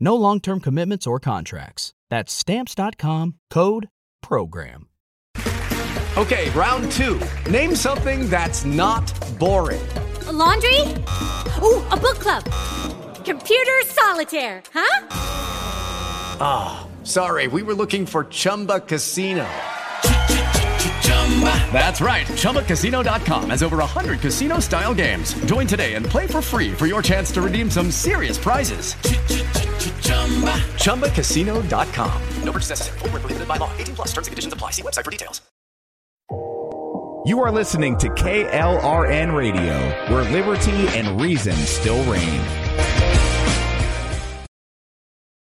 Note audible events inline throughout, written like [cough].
No long term commitments or contracts. That's Stamps.com code PROGRAM. Okay, round two. Name something that's not boring. A laundry? Ooh, a book club. Computer solitaire, huh? Ah, oh, sorry, we were looking for Chumba Casino. That's right. ChumbaCasino.com has over 100 casino style games. Join today and play for free for your chance to redeem some serious prizes. ChumbaCasino.com. No purchase necessary. Full prohibited by law. 18 plus terms and conditions apply. See website for details. You are listening to KLRN Radio, where liberty and reason still reign.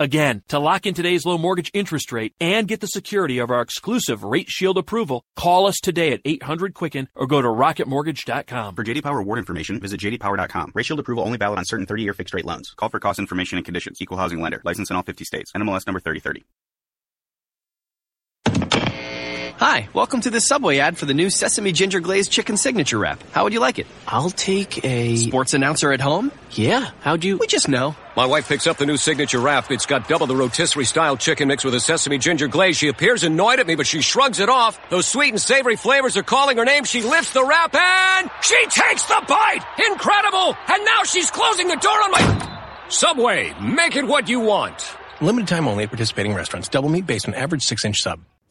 Again, to lock in today's low mortgage interest rate and get the security of our exclusive Rate Shield approval, call us today at 800 Quicken or go to rocketmortgage.com. For JD Power award information, visit jdpower.com. Rate Shield approval only valid on certain 30-year fixed rate loans. Call for cost information and conditions. Equal housing lender. License in all 50 states. NMLS number 3030. Hi, welcome to the Subway ad for the new Sesame Ginger Glazed Chicken Signature Wrap. How would you like it? I'll take a... Sports announcer at home? Yeah, how'd you... We just know. My wife picks up the new signature wrap. It's got double the rotisserie style chicken mix with a sesame ginger glaze. She appears annoyed at me, but she shrugs it off. Those sweet and savory flavors are calling her name. She lifts the wrap and she takes the bite! Incredible! And now she's closing the door on my... Subway, make it what you want. Limited time only at participating restaurants. Double meat based on average six inch sub.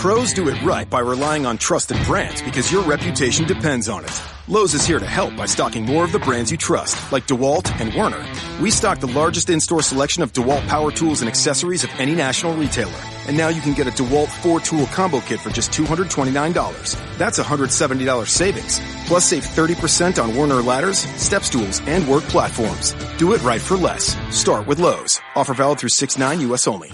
Pros do it right by relying on trusted brands because your reputation depends on it. Lowe's is here to help by stocking more of the brands you trust, like DeWalt and Werner. We stock the largest in-store selection of DeWalt power tools and accessories of any national retailer. And now you can get a DeWalt 4-tool combo kit for just $229. That's $170 savings. Plus save 30% on Werner ladders, step stools, and work platforms. Do it right for less. Start with Lowe's. Offer valid through 6-9 U.S. only.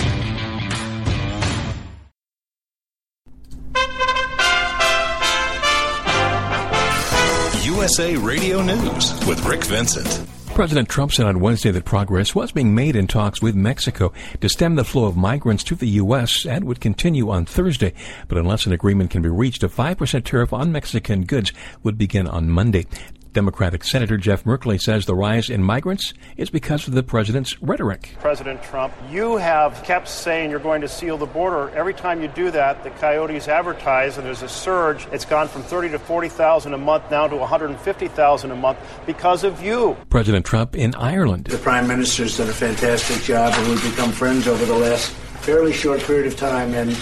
USA Radio News with Rick Vincent. President Trump said on Wednesday that progress was being made in talks with Mexico to stem the flow of migrants to the U.S. and would continue on Thursday. But unless an agreement can be reached, a 5% tariff on Mexican goods would begin on Monday. Democratic Senator Jeff Merkley says the rise in migrants is because of the president's rhetoric. President Trump, you have kept saying you're going to seal the border. Every time you do that, the coyotes advertise, and there's a surge. It's gone from 30 to 40,000 a month now to 150,000 a month because of you. President Trump in Ireland. The Prime Minister's done a fantastic job, and we've become friends over the last fairly short period of time. And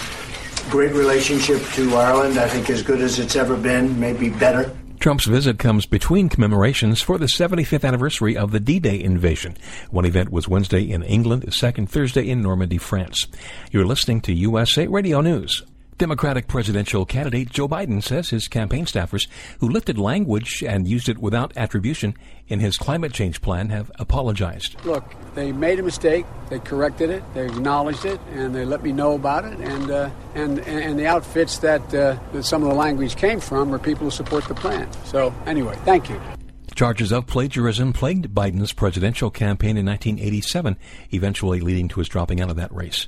great relationship to Ireland, I think as good as it's ever been, maybe better. Trump's visit comes between commemorations for the 75th anniversary of the D-Day invasion. One event was Wednesday in England, second Thursday in Normandy, France. You're listening to USA Radio News. Democratic presidential candidate Joe Biden says his campaign staffers who lifted language and used it without attribution in his climate change plan have apologized. Look, they made a mistake, they corrected it, they acknowledged it, and they let me know about it. And uh, and and the outfits that, uh, that some of the language came from are people who support the plan. So anyway, thank you. Charges of plagiarism plagued Biden's presidential campaign in 1987, eventually leading to his dropping out of that race.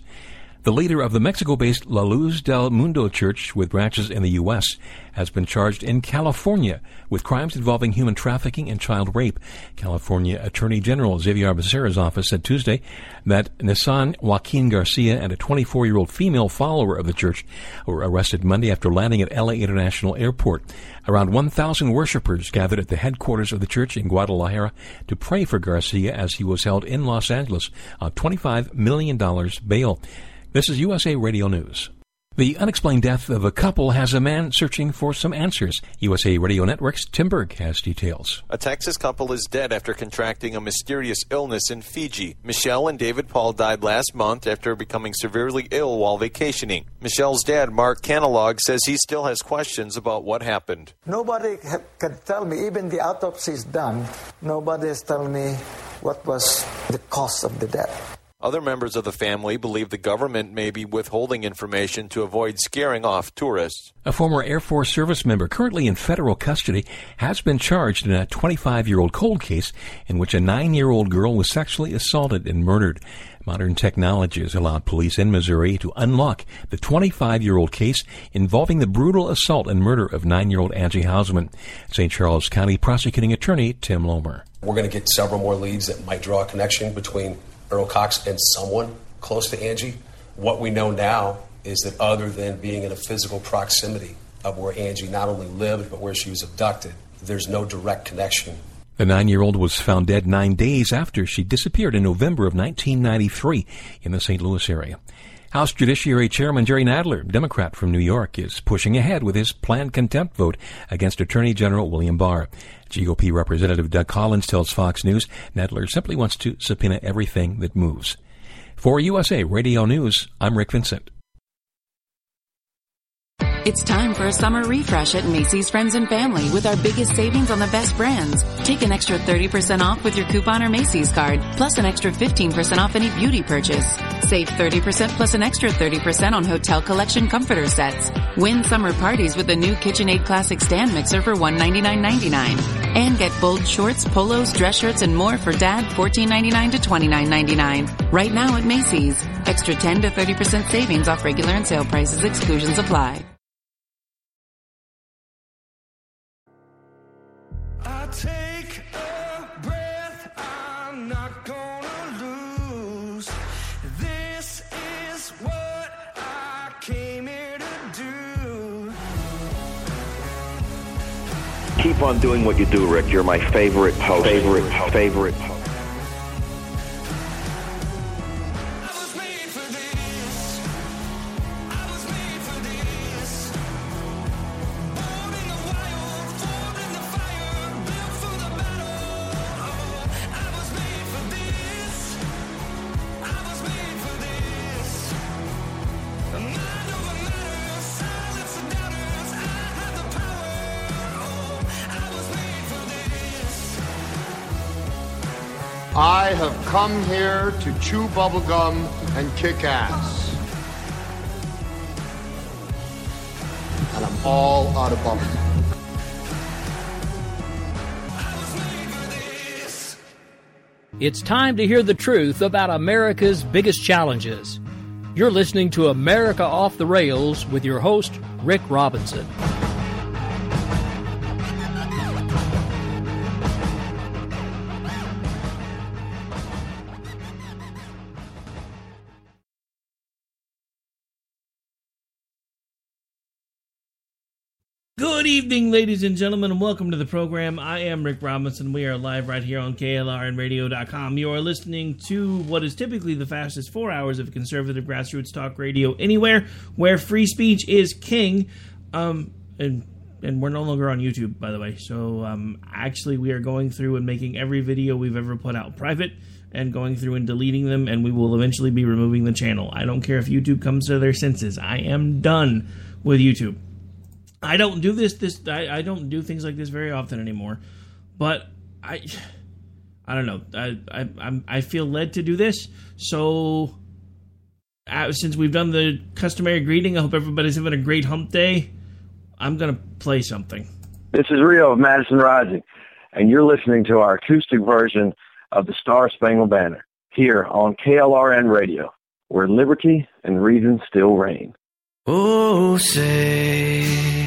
The leader of the Mexico based La Luz del Mundo Church with branches in the U.S. has been charged in California with crimes involving human trafficking and child rape. California Attorney General Xavier Becerra's office said Tuesday that Naason Joaquin Garcia and a 24 year old female follower of the church were arrested Monday after landing at LA International Airport. Around 1,000 worshippers gathered at the headquarters of the church in Guadalajara to pray for Garcia as he was held in Los Angeles on $25 million bail. This is USA Radio News. The unexplained death of a couple has a man searching for some answers. USA Radio Network's Tim Berg has details. A Texas couple is dead after contracting a mysterious illness in Fiji. Michelle and David Paul died last month after becoming severely ill while vacationing. Michelle's dad, Mark Canalog, says he still has questions about what happened. Nobody can tell me, even the autopsy is done, nobody is telling me what was the cause of the death. Other members of the family believe the government may be withholding information to avoid scaring off tourists. A former Air Force service member currently in federal custody has been charged in a 25 year old cold case in which a nine year old girl was sexually assaulted and murdered. Modern technology has allowed police in Missouri to unlock the 25 year old case involving the brutal assault and murder of nine year old Angie Housman. St. Charles County prosecuting attorney Tim Lohmar. We're going to get several more leads that might draw a connection between Earl Cox and someone close to Angie. What we know now is that other than being in a physical proximity of where Angie not only lived but where she was abducted, there's no direct connection. The nine year old was found dead nine days after she disappeared in November of 1993 in the St. Louis area. House Judiciary Chairman Jerry Nadler, Democrat from New York, is pushing ahead with his planned contempt vote against Attorney General William Barr. GOP Representative Doug Collins tells Fox News Nadler simply wants to subpoena everything that moves. For USA Radio News, I'm Rick Vincent. It's time for a summer refresh at Macy's Friends and Family with our biggest savings on the best brands. Take an extra 30% off with your coupon or Macy's card, plus an extra 15% off any beauty purchase. Save 30% plus an extra 30% on Hotel Collection comforter sets. Win summer parties with the new KitchenAid Classic stand mixer for $199.99. And get bold shorts, polos, dress shirts, and more for dad $14.99 to $29.99. Right now at Macy's. Extra 10 to 30% savings off regular and sale prices. Exclusions apply. Take a breath, I'm not gonna lose. This is what I came here to do. Keep on doing what you do, Rick. You're my favorite host. Favorite, favorite host. Come here to chew bubblegum and kick ass. And I'm all out of bubblegum. It's time to hear the truth about America's biggest challenges. You're listening to America Off the Rails with your host, Rick Robinson. Evening, ladies and gentlemen, and welcome to the program. I am Rick Robinson. We are live right here on KLRNradio.com. You are listening to what is typically the fastest four hours of conservative grassroots talk radio anywhere where free speech is king. Um, and and we're no longer on YouTube, by the way. So um, actually, we are going through and making every video we've ever put out private and going through and deleting them, and we will eventually be removing the channel. I don't care if YouTube comes to their senses. I am done with YouTube. I don't do this. This I, I don't do things like this very often anymore. But I, I don't know. I I I'm, I feel led to do this. So uh, since we've done the customary greeting, I hope everybody's having a great hump day. I'm gonna play something. This is Rio of Madison Rising, and you're listening to our acoustic version of the Star Spangled Banner here on KLRN Radio, where liberty and reason still reign. Oh, say,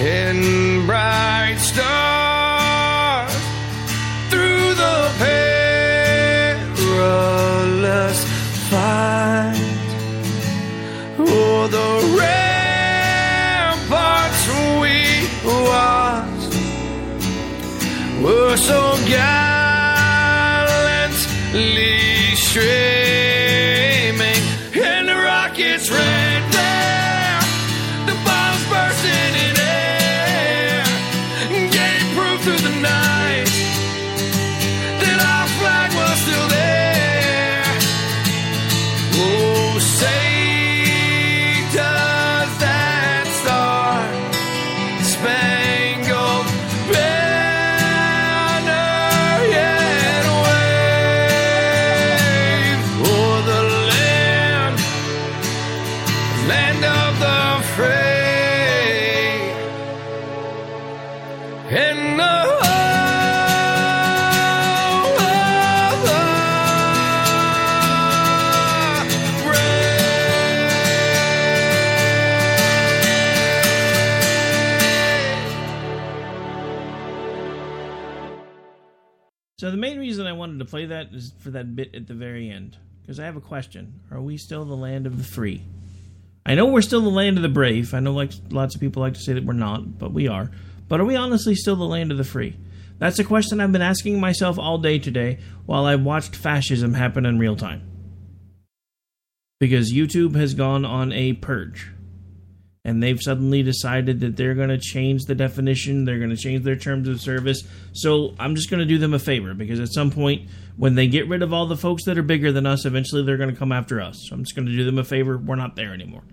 and bright stars through the perilous fight. Oh, the ramparts we watched were so gallantly streaming, play that is for that bit at the very end. Because I have a question. Are we still the land of the free? I know we're still the land of the brave. I know like lots of people like to say that we're not, but we are. But are we honestly still the land of the free? That's a question I've been asking myself all day today while I've watched fascism happen in real time. Because YouTube has gone on a purge. And they've suddenly decided that they're going to change the definition, they're going to change their terms of service. So I'm just going to do them a favor because at some point, when they get rid of all the folks that are bigger than us, eventually they're going to come after us. So I'm just going to do them a favor. We're not there anymore.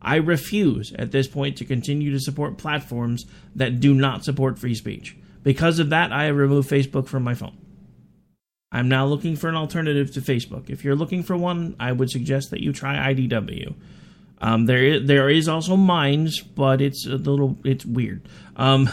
I refuse at this point to continue to support platforms that do not support free speech. Because of that, I have removed Facebook from my phone. I'm now looking for an alternative to Facebook. If you're looking for one, I would suggest that you try IDW. Um, there, is, there is also Minds, but it's a little, it's weird. Um,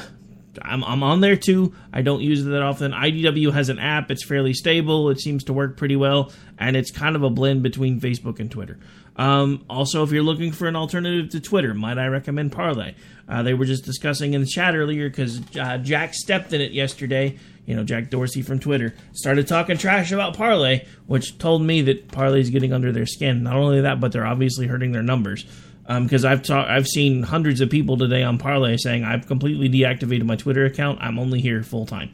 I'm, I'm on there too. I don't use it that often. IDW has an app. It's fairly stable. It seems to work pretty well, and it's kind of a blend between Facebook and Twitter. Um, also, if you're looking for an alternative to Twitter, might I recommend Parler? Uh, they were just discussing in the chat earlier because uh, Jack stepped in it yesterday. You know, Jack Dorsey from Twitter started talking trash about Parler, which told me that Parler's getting under their skin. Not only that, but they're obviously hurting their numbers. Because I've ta- I've seen hundreds of people today on Parler saying I've completely deactivated my Twitter account. I'm only here full time.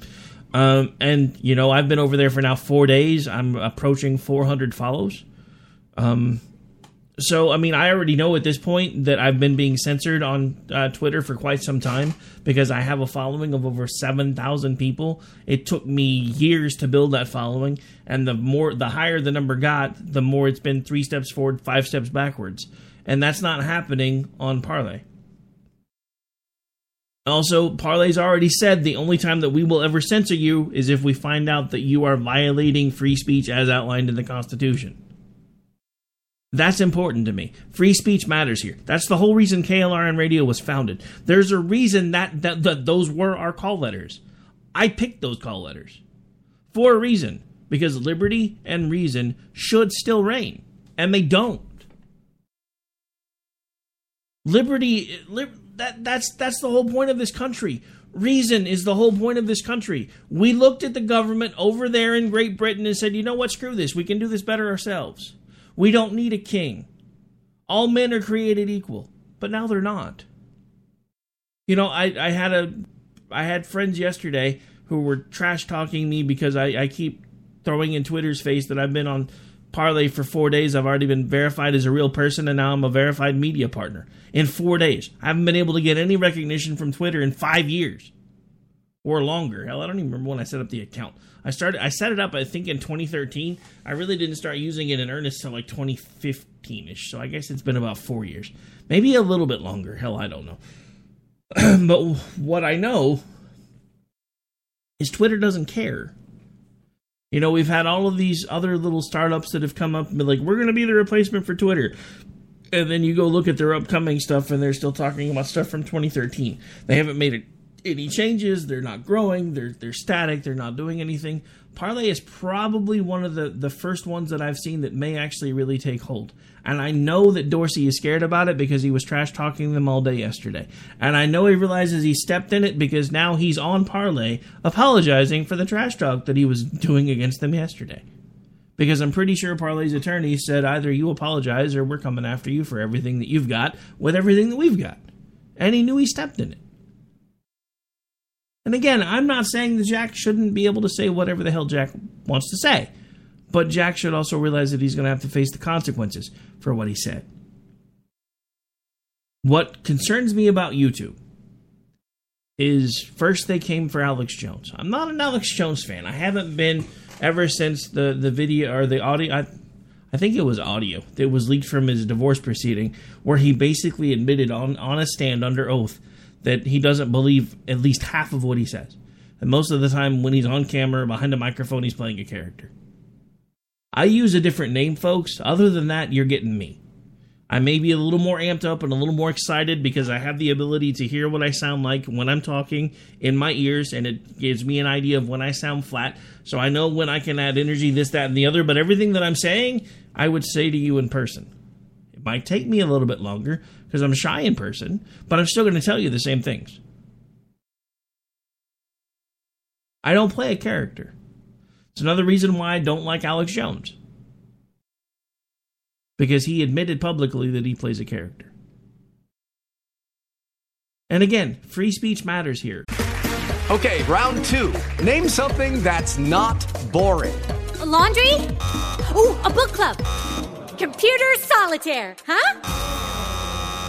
Um, and you know I've been over there for now four days. I'm approaching 400 follows. Um, so I mean, I already know at this point that I've been being censored on uh, Twitter for quite some time because I have a following of over seven thousand people. It took me years to build that following, and the more, the higher the number got, the more it's been three steps forward, five steps backwards, and that's not happening on Parler. Also, Parler's already said the only time that we will ever censor you is if we find out that you are violating free speech as outlined in the Constitution. That's important to me. Free speech matters here. That's the whole reason KLRN Radio was founded. There's a reason that, that, that those were our call letters. I picked those call letters for a reason because liberty and reason should still reign, and they don't. Liberty, li- that that's that's the whole point of this country. Reason is the whole point of this country. We looked at the government over there in Great Britain and said, "You know what? Screw this. We can do this better ourselves. We don't need a king. All men are created equal." But now they're not. You know, I I had a I had friends yesterday who were trash talking me because I, I keep throwing in Twitter's face that I've been on Parler for four days. I've already been verified as a real person, and now I'm a verified media partner in four days. I haven't been able to get any recognition from Twitter in five years or longer. Hell, I don't even remember when I set up the account. I started, I set it up, I think, in 2013. I really didn't start using it in earnest till like 2015 ish. So I guess it's been about four years, maybe a little bit longer. Hell, I don't know. [clears throat] but what I know is Twitter doesn't care. You know, we've had all of these other little startups that have come up and be like, we're going to be the replacement for Twitter. And then you go look at their upcoming stuff and they're still talking about stuff from 2013. They haven't made any changes. They're not growing. They're, they're static. They're not doing anything. Parler is probably one of the, the first ones that I've seen that may actually really take hold. And I know that Dorsey is scared about it because he was trash talking them all day yesterday. And I know he realizes he stepped in it because now he's on Parler apologizing for the trash talk that he was doing against them yesterday. Because I'm pretty sure Parler's attorney said either you apologize or we're coming after you for everything that you've got with everything that we've got. And he knew he stepped in it. And again, I'm not saying that Jack shouldn't be able to say whatever the hell Jack wants to say. But Jack should also realize that he's going to have to face the consequences for what he said. What concerns me about YouTube is first they came for Alex Jones. I'm not an Alex Jones fan. I haven't been ever since the, the video or the audio. I, I think it was audio that was leaked from his divorce proceeding, where he basically admitted on, on a stand under oath that he doesn't believe at least half of what he says. And most of the time, when he's on camera behind a microphone, he's playing a character. I use a different name, folks. Other than that, you're getting me. I may be a little more amped up and a little more excited because I have the ability to hear what I sound like when I'm talking in my ears, and it gives me an idea of when I sound flat. So I know when I can add energy, this, that, and the other. But everything that I'm saying, I would say to you in person. It might take me a little bit longer because I'm shy in person, but I'm still going to tell you the same things. I don't play a character. It's another reason why I don't like Alex Jones. Because he admitted publicly that he plays a character. And again, free speech matters here. Okay, round two. Name something that's not boring. A laundry? Ooh, a book club. Computer solitaire, huh?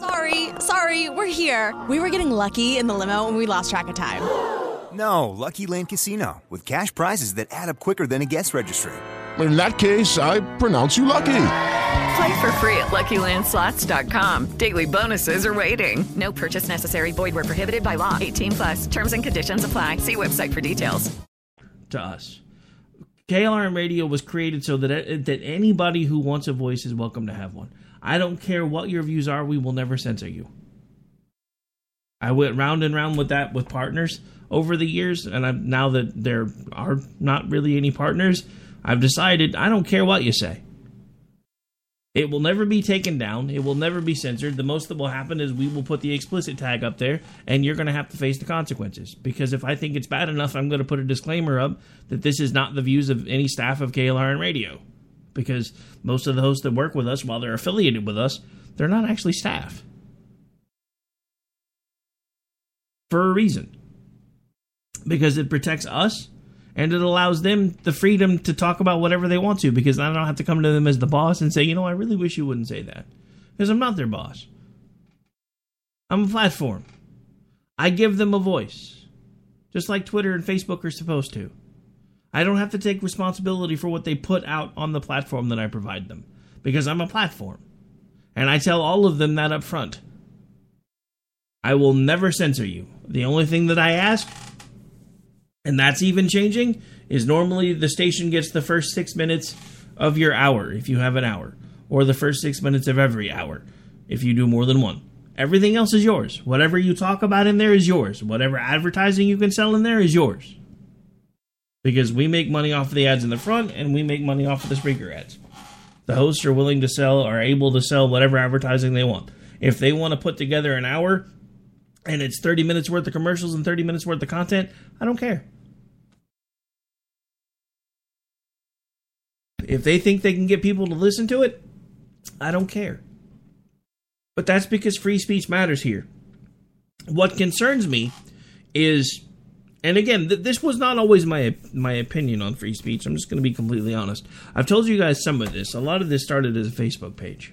Sorry, sorry, we're here. We were getting lucky in the limo and we lost track of time. No, Lucky Land Casino, with cash prizes that add up quicker than a guest registry. In that case, I pronounce you lucky. Play for free at LuckyLandSlots.com. Daily bonuses are waiting. No purchase necessary. Void where prohibited by law. 18 plus. Terms and conditions apply. See website for details. To us. KLRN Radio was created so that, that anybody who wants a voice is welcome to have one. I don't care what your views are, we will never censor you. I went round and round with that with partners over the years, and I'm, now that there are not really any partners, I've decided I don't care what you say. It will never be taken down. It will never be censored. The most that will happen is we will put the explicit tag up there, and you're going to have to face the consequences. Because if I think it's bad enough, I'm going to put a disclaimer up that this is not the views of any staff of KLRN Radio. Because most of the hosts that work with us, while they're affiliated with us, they're not actually staff. For a reason because it protects us and it allows them the freedom to talk about whatever they want to because I don't have to come to them as the boss and say, you know, I really wish you wouldn't say that because I'm not their boss. I'm a platform. I give them a voice, just like Twitter and Facebook are supposed to. I don't have to take responsibility for what they put out on the platform that I provide them because I'm a platform. And I tell all of them that up front. I will never censor you. The only thing that I ask, and that's even changing, is normally the station gets the first six minutes of your hour if you have an hour, or the first six minutes of every hour if you do more than one. Everything else is yours. Whatever you talk about in there is yours. Whatever advertising you can sell in there is yours. Because we make money off of the ads in the front and we make money off of the speaker ads. The hosts are willing to sell, are able to sell whatever advertising they want. If they want to put together an hour and it's 30 minutes worth of commercials and 30 minutes worth of content, I don't care. If they think they can get people to listen to it, I don't care. But that's because free speech matters here. What concerns me is, and again, th- this was not always my my opinion on free speech. I'm just going to be completely honest. I've told you guys some of this. A lot of this started as a Facebook page.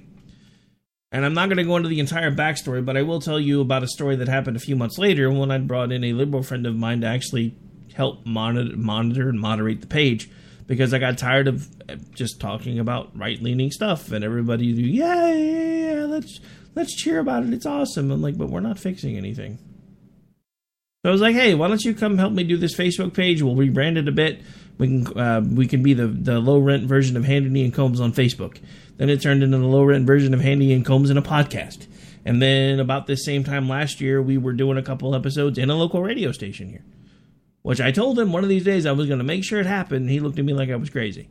And I'm not going to go into the entire backstory, but I will tell you about a story that happened a few months later when I brought in a liberal friend of mine to actually help monitor, monitor and moderate the page because I got tired of eh, just talking about right leaning stuff and everybody do yeah, yeah, yeah, let's let's cheer about it. It's awesome. I'm like, but we're not fixing anything. So I was like, hey, why don't you come help me do this Facebook page? We'll rebrand it a bit. We can uh, we can be the the low rent version of Hannity and Colmes on Facebook. Then it turned into the low rent version of Hannity and Colmes in a podcast. And then about this same time last year, we were doing a couple episodes in a local radio station here which I told him one of these days I was going to make sure it happened. he looked at me like I was crazy.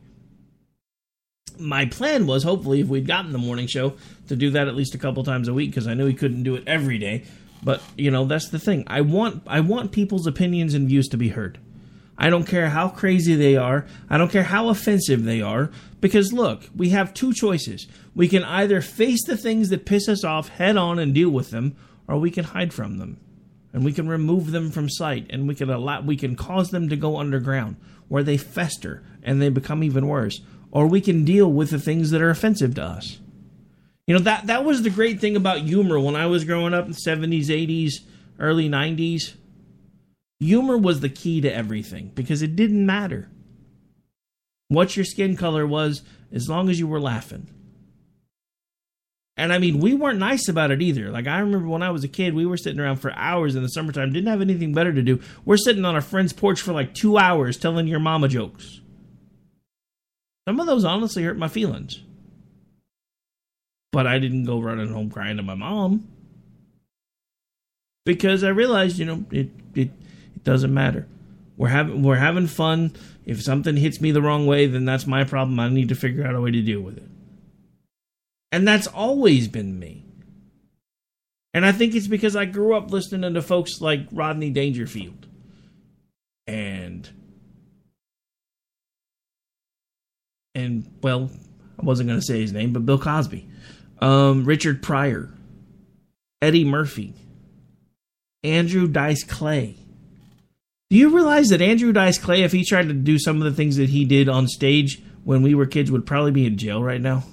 My plan was hopefully if we'd gotten the morning show to do that at least a couple times a week because I knew he couldn't do it every day. But you know that's the thing. I want I want people's opinions and views to be heard. I don't care how crazy they are. I don't care how offensive they are. Because look, we have two choices. We can either face the things that piss us off head on and deal with them, or we can hide from them and we can remove them from sight and we can allow we can cause them to go underground where they fester and they become even worse or we can deal with the things that are offensive to us you know that that was the great thing about humor when i was growing up in the 70s 80s early 90s humor was the key to everything because it didn't matter what your skin color was as long as you were laughing and I mean, we weren't nice about it either. Like, I remember when I was a kid, we were sitting around for hours in the summertime, didn't have anything better to do. We're sitting on our friend's porch for like two hours telling your mama jokes. Some of those honestly hurt my feelings. But I didn't go running home crying to my mom. Because I realized, you know, it, it, it doesn't matter. We're having we're having fun. If something hits me the wrong way, then that's my problem. I need to figure out a way to deal with it. And that's always been me. And I think it's because I grew up listening to folks like Rodney Dangerfield and and well, I wasn't going to say his name, but Bill Cosby, um, Richard Pryor, Eddie Murphy, Andrew Dice Clay. Do you realize that Andrew Dice Clay, if he tried to do some of the things that he did on stage when we were kids, would probably be in jail right now?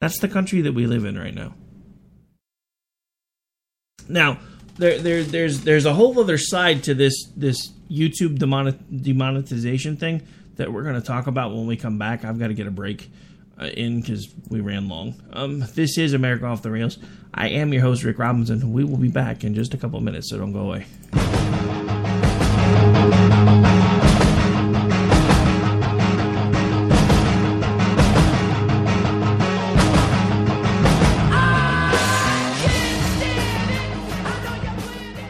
That's the country that we live in right now. Now, there, there, there's there's a whole other side to this this YouTube demonetization thing that we're going to talk about when we come back. I've got to get a break uh, in because we ran long. Um, this is America off the rails. I am your host Rick Robinson. We will be back in just a couple minutes, so don't go away.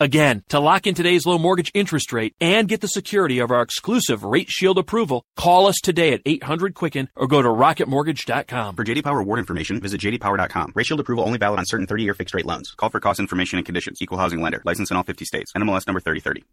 Again, to lock in today's low mortgage interest rate and get the security of our exclusive Rate Shield approval, call us today at 800 Quicken or go to rocketmortgage.com. For JD Power award information, visit jdpower.com. Rate Shield approval only valid on certain 30-year fixed rate loans. Call for cost information and conditions. Equal housing lender. License in all 50 states. NMLS number 3030.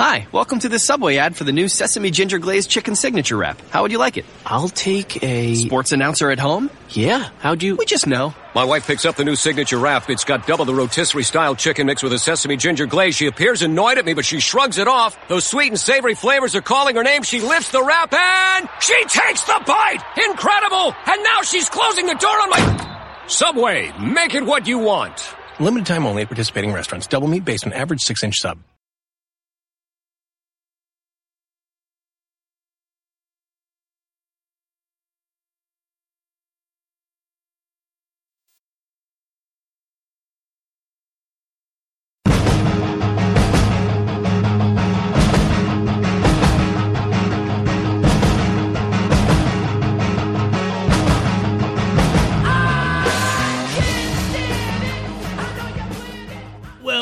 Hi, welcome to the Subway ad for the new Sesame Ginger Glazed Chicken Signature Wrap. How would you like it? I'll take a Sports announcer at home? Yeah, how'd you? We just know. My wife picks up the new signature wrap. It's got double the rotisserie style chicken mix with a sesame ginger glaze. She appears annoyed at me, but she shrugs it off. Those sweet and savory flavors are calling her name. She lifts the wrap and she takes the bite! Incredible! And now she's closing the door on my. Subway, make it what you want. Limited time only at participating restaurants. Double meat based on average six inch sub.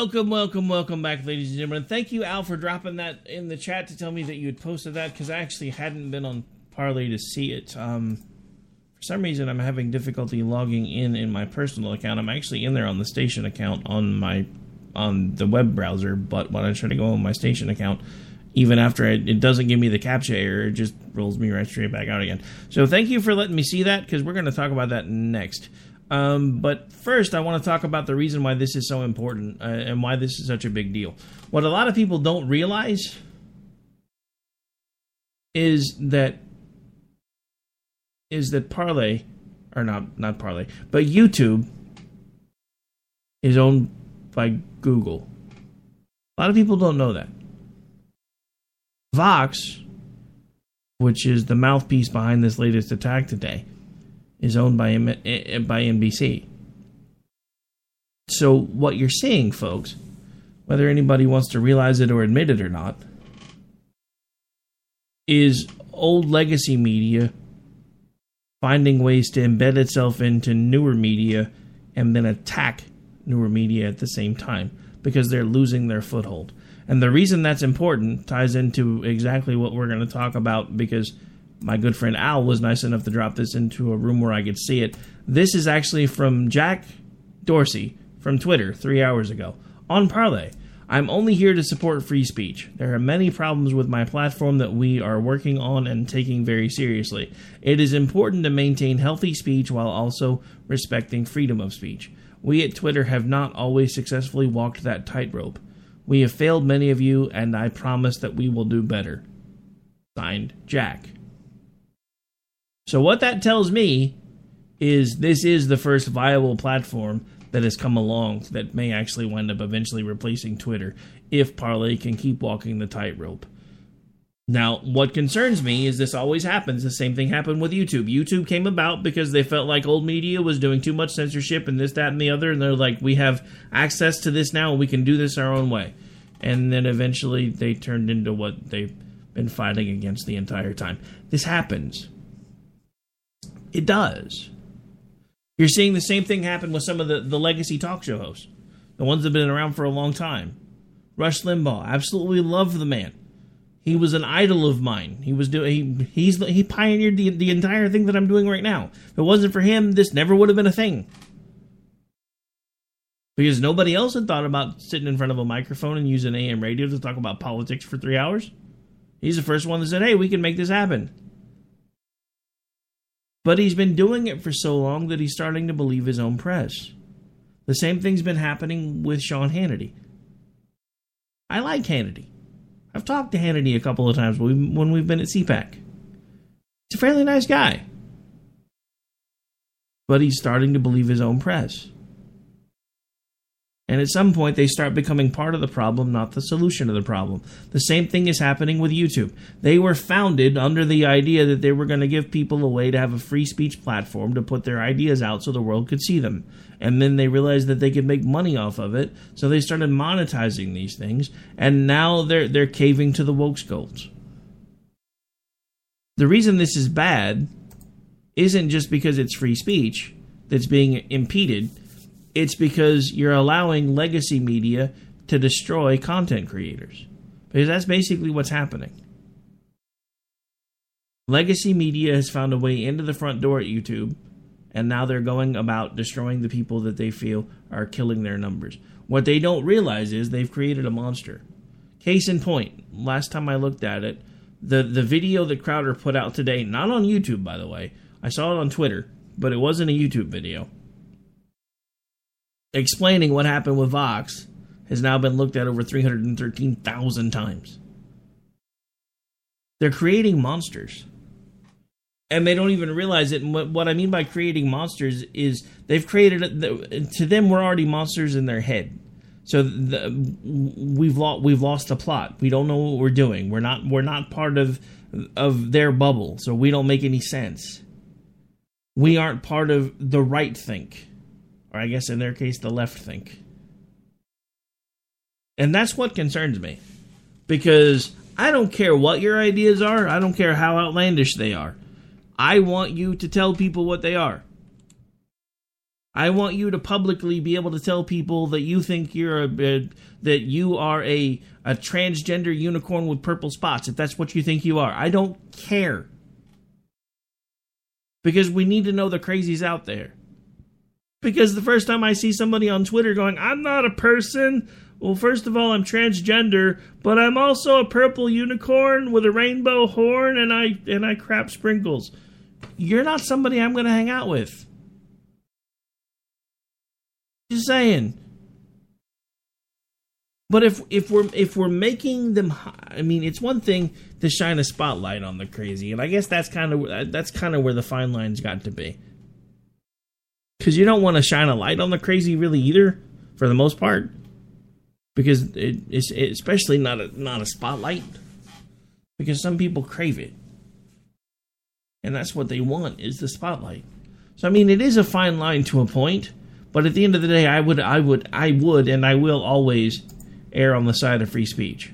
Welcome, welcome, welcome back, ladies and gentlemen. Thank you, Al, for dropping that in the chat to tell me that you had posted that because I actually hadn't been on Parler to see it. Um, for some reason, I'm having difficulty logging in in my personal account. I'm actually in there on the station account on my on the web browser, but when I try to go on my station account, even after it, it doesn't give me the captcha error, it just rolls me right straight back out again. So thank you for letting me see that because we're going to talk about that next. Um, but first, I want to talk about the reason why this is so important uh, and why this is such a big deal. What a lot of people don't realize is that is that Parler, or not not Parler, but YouTube is owned by Google. A lot of people don't know that. Vox, which is the mouthpiece behind this latest attack today, is owned by eh, eh, by NBC. So what you're seeing, folks, whether anybody wants to realize it or admit it or not, is old legacy media finding ways to embed itself into newer media and then attack newer media at the same time because they're losing their foothold. And the reason that's important ties into exactly what we're going to talk about because my good friend Al was nice enough to drop this into a room where I could see it. This is actually from Jack Dorsey from Twitter three hours ago on Parler. I'm only here to support free speech. There are many problems with my platform that we are working on and taking very seriously. It is important to maintain healthy speech while also respecting freedom of speech. We at Twitter have not always successfully walked that tightrope. We have failed many of you, and I promise that we will do better. Signed, Jack. So, what that tells me is this is the first viable platform that has come along that may actually wind up eventually replacing Twitter if Parler can keep walking the tightrope. Now, what concerns me is this always happens. The same thing happened with YouTube. YouTube came about because they felt like old media was doing too much censorship and this, that, and the other. And they're like, we have access to this now. We can do this our own way. And then eventually they turned into what they've been fighting against the entire time. This happens. It does. You're seeing the same thing happen with some of the, the legacy talk show hosts, the ones that have been around for a long time. Rush Limbaugh, absolutely love the man. He was an idol of mine. He was doing he he's he pioneered the the entire thing that I'm doing right now. If it wasn't for him, this never would have been a thing. Because nobody else had thought about sitting in front of a microphone and using AM radio to talk about politics for three hours. He's the first one that said, "Hey, we can make this happen." But he's been doing it for so long that he's starting to believe his own press. The same thing's been happening with Sean Hannity. I like Hannity. I've talked to Hannity a couple of times when we've been at CPAC. He's a fairly nice guy. But he's starting to believe his own press. And at some point, they start becoming part of the problem, not the solution of the problem. The same thing is happening with YouTube. They were founded under the idea that they were going to give people a way to have a free speech platform to put their ideas out so the world could see them. And then they realized that they could make money off of it, so they started monetizing these things, and now they're they're caving to the woke skulls. The reason this is bad isn't just because it's free speech that's being impeded It's because you're allowing legacy media to destroy content creators. Because that's basically what's happening. Legacy media has found a way into the front door at YouTube, and now they're going about destroying the people that they feel are killing their numbers. What they don't realize is they've created a monster. Case in point, last time I looked at it, the, the video that Crowder put out today, not on YouTube, by the way, I saw it on Twitter, but it wasn't a YouTube video, explaining what happened with Vox has now been looked at over 313,000 times. They're creating monsters. And they don't even realize it. And what, I mean by creating monsters is they've created, to them, we're already monsters in their head. So the, we've lost we've lost the plot. We don't know what we're doing. We're not we're not part of of their bubble. So we don't make any sense. We aren't part of the right think, I guess in their case, the left think. And that's what concerns me, because I don't care what your ideas are. I don't care how outlandish they are. I want you to tell people what they are. I want you to publicly be able to tell people that you think you're a, that you are a a transgender unicorn with purple spots if that's what you think you are. I don't care. Because we need to know the crazies out there. Because the first time I see somebody on Twitter going, "I'm not a person," well, first of all, I'm transgender, but I'm also a purple unicorn with a rainbow horn and I and I crap sprinkles. You're not somebody I'm going to hang out with. Just saying. But if if we're if we're making them, I mean, it's one thing to shine a spotlight on the crazy, and I guess that's kind of that's kind of where the fine line's got to be. Because you don't want to shine a light on the crazy really either, for the most part, because it, it's it, especially not a not a spotlight, because some people crave it, and that's what they want is the spotlight. So I mean, it is a fine line to a point but at the end of the day, I would, I would, I would, and I will always err on the side of free speech.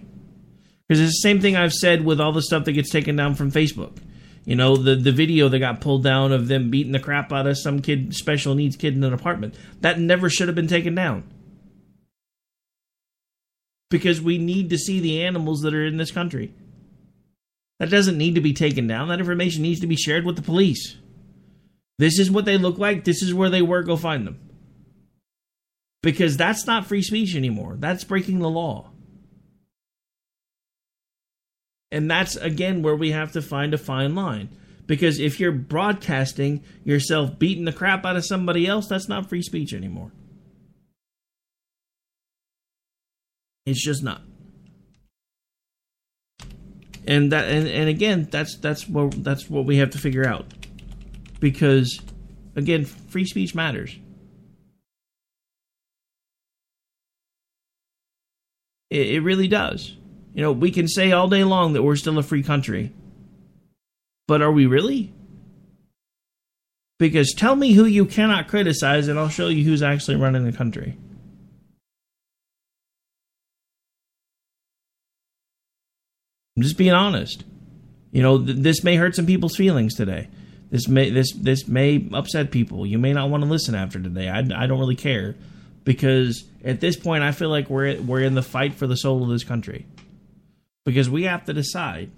Because it's the same thing I've said with all the stuff that gets taken down from Facebook. You know, the the video that got pulled down of them beating the crap out of some kid, special needs kid in an apartment. That never should have been taken down. Because we need to see the animals that are in this country. That doesn't need to be taken down. That information needs to be shared with the police. This is what they look like. This is where they were. Go find them because that's not free speech anymore. That's breaking the law. And that's again where we have to find a fine line. Because if you're broadcasting yourself beating the crap out of somebody else, that's not free speech anymore. It's just not. And that and, and again, that's that's what that's what we have to figure out. Because again, free speech matters. It, it really does. You know, we can say all day long that we're still a free country. But are we really? Because tell me who you cannot criticize, and I'll show you who's actually running the country. I'm just being honest. You know, th- this may hurt some people's feelings today. This may this this may upset people. You may not want to listen after today. I, I don't really care because at this point I feel like we're we're in the fight for the soul of this country. Because we have to decide.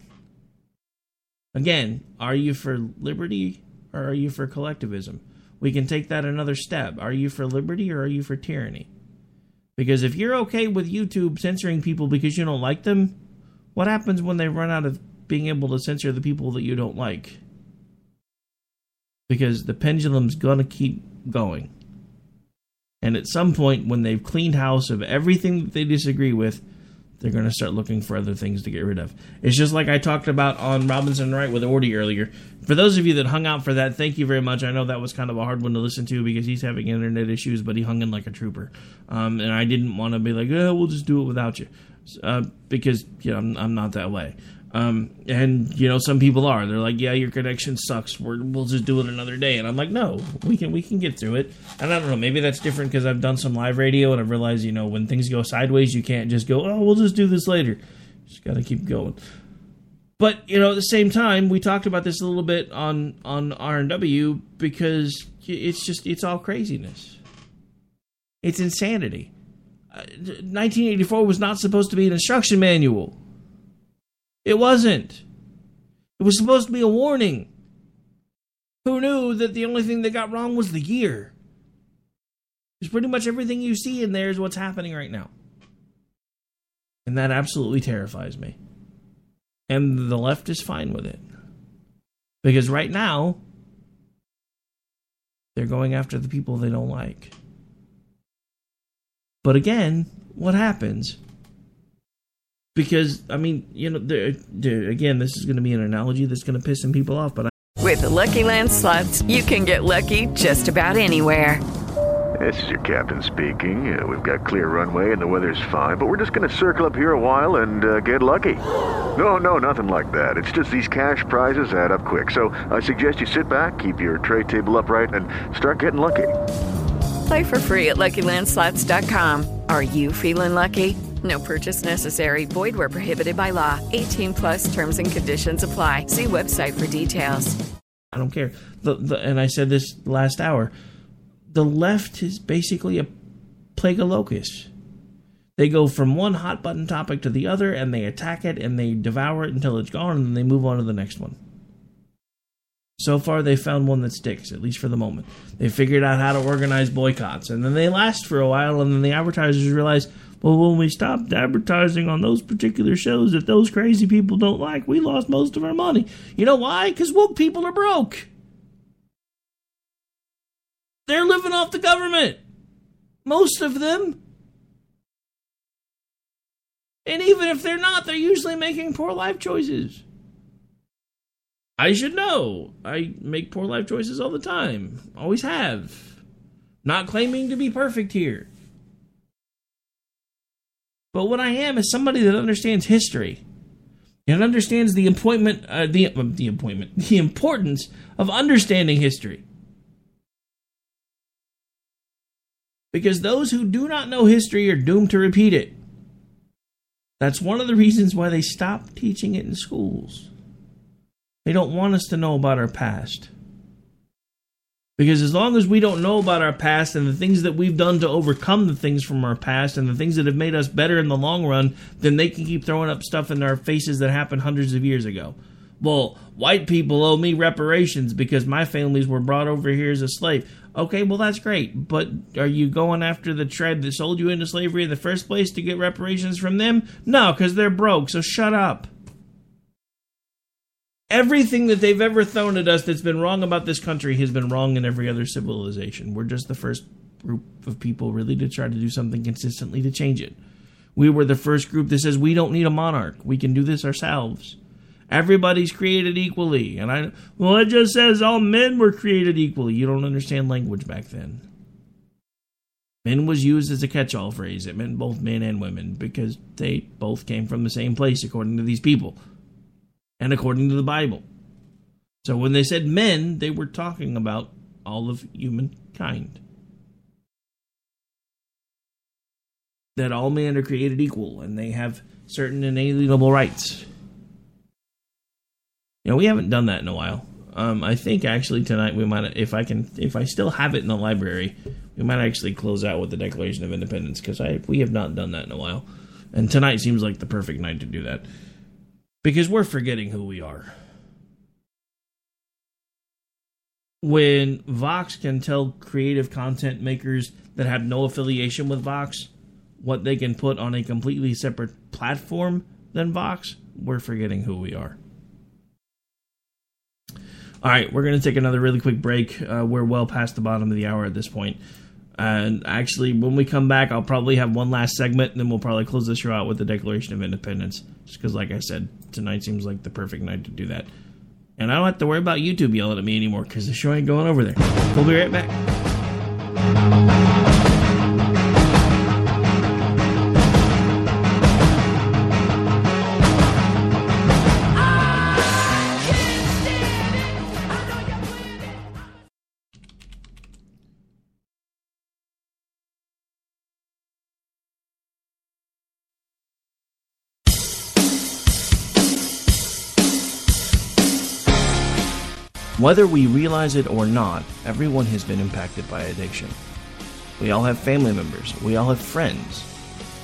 Again, are you for liberty or are you for collectivism? We can take that another step. Are you for liberty or are you for tyranny? Because if you're okay with YouTube censoring people because you don't like them, what happens when they run out of being able to censor the people that you don't like? Because the pendulum's going to keep going. And at some point, when they've cleaned house of everything that they disagree with, they're going to start looking for other things to get rid of. It's just like I talked about on Robinson Wright with Orty earlier. For those of you that hung out for that, thank you very much. I know that was kind of a hard one to listen to because he's having internet issues, but he hung in like a trooper. Um, and I didn't want to be like, oh, we'll just do it without you. Uh, because you know, I'm, I'm not that way. Um, and you know, some people are. They're like, "Yeah, your connection sucks. we will just do it another day." And I'm like, "No, we can we can get through it." And I don't know. Maybe that's different because I've done some live radio and I've realized, you know, when things go sideways, you can't just go, "Oh, we'll just do this later." Just got to keep going. But you know, at the same time, we talked about this a little bit on on R and W because it's just it's all craziness. It's insanity. Uh, 1984 was not supposed to be an instruction manual. It wasn't. It was supposed to be a warning. Who knew that the only thing that got wrong was the year? Because pretty much everything you see in there is what's happening right now. And that absolutely terrifies me. And the left is fine with it. Because right now, they're going after the people they don't like. But again, what happens? Because, I mean, you know, they're, they're, again, this is going to be an analogy that's going to piss some people off, but I. With the Lucky Land slots, you can get lucky just about anywhere. This is your captain speaking. Uh, we've got clear runway and the weather's fine, but we're just going to circle up here a while and uh, get lucky. No, no, nothing like that. It's just these cash prizes add up quick. So I suggest you sit back, keep your tray table upright, and start getting lucky. Play for free at LuckyLandSlots.com. Are you feeling lucky? No purchase necessary. Void where prohibited by law. 18 plus terms and conditions apply. See website for details. I don't care. The, the, and I said this last hour. The left is basically a plague of locusts. They go from one hot button topic to the other and they attack it and they devour it until it's gone and then they move on to the next one. So far, they found one that sticks, at least for the moment. They figured out how to organize boycotts, and then they last for a while, and then the advertisers realize, well, when we stopped advertising on those particular shows that those crazy people don't like, we lost most of our money. You know why? Because woke people are broke. They're living off the government. Most of them. And even if they're not, they're usually making poor life choices. I should know. I make poor life choices all the time. Always have. Not claiming to be perfect here. But what I am is somebody that understands history and understands the appointment, uh, the uh, the appointment, the importance of understanding history. Because those who do not know history are doomed to repeat it. That's one of the reasons why they stopped teaching it in schools. They don't want us to know about our past. Because as long as we don't know about our past and the things that we've done to overcome the things from our past and the things that have made us better in the long run, then they can keep throwing up stuff in our faces that happened hundreds of years ago. Well, white people owe me reparations because my families were brought over here as a slave. Okay, well, that's great. But are you going after the tribe that sold you into slavery in the first place to get reparations from them? No, because they're broke, so shut up. Everything that they've ever thrown at us that's been wrong about this country has been wrong in every other civilization. We're just the first group of people really to try to do something consistently to change it. We were the first group that says we don't need a monarch. We can do this ourselves. Everybody's created equally. And I well it just says all men were created equally. You don't understand language back then. Men was used as a catch-all phrase. It meant both men and women because they both came from the same place according to these people and according to the Bible. So when they said men, they were talking about all of humankind. That all men are created equal and they have certain inalienable rights. You know, we haven't done that in a while. Um, I think actually tonight we might, if I can, if I still have it in the library, we might actually close out with the Declaration of Independence because I we have not done that in a while, and tonight seems like the perfect night to do that because we're forgetting who we are. When Vox can tell creative content makers that have no affiliation with Vox what they can put on a completely separate platform than Vox, we're forgetting who we are. All right, we're going to take another really quick break. Uh, we're well past the bottom of the hour at this point. And actually, when we come back, I'll probably have one last segment, and then we'll probably close the show out with the Declaration of Independence. Just because, like I said, tonight seems like the perfect night to do that. And I don't have to worry about YouTube yelling at me anymore because the show ain't going over there. We'll be right back. Whether we realize it or not, everyone has been impacted by addiction. We all have family members. We all have friends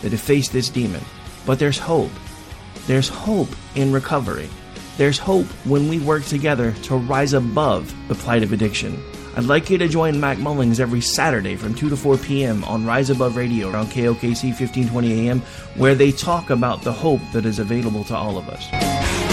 that have faced this demon. But there's hope. There's hope in recovery. There's hope when we work together to rise above the plight of addiction. I'd like you to join Mac Mullings every Saturday from 2 to 4 p.m. on Rise Above Radio on KOKC 1520 AM, where they talk about the hope that is available to all of us.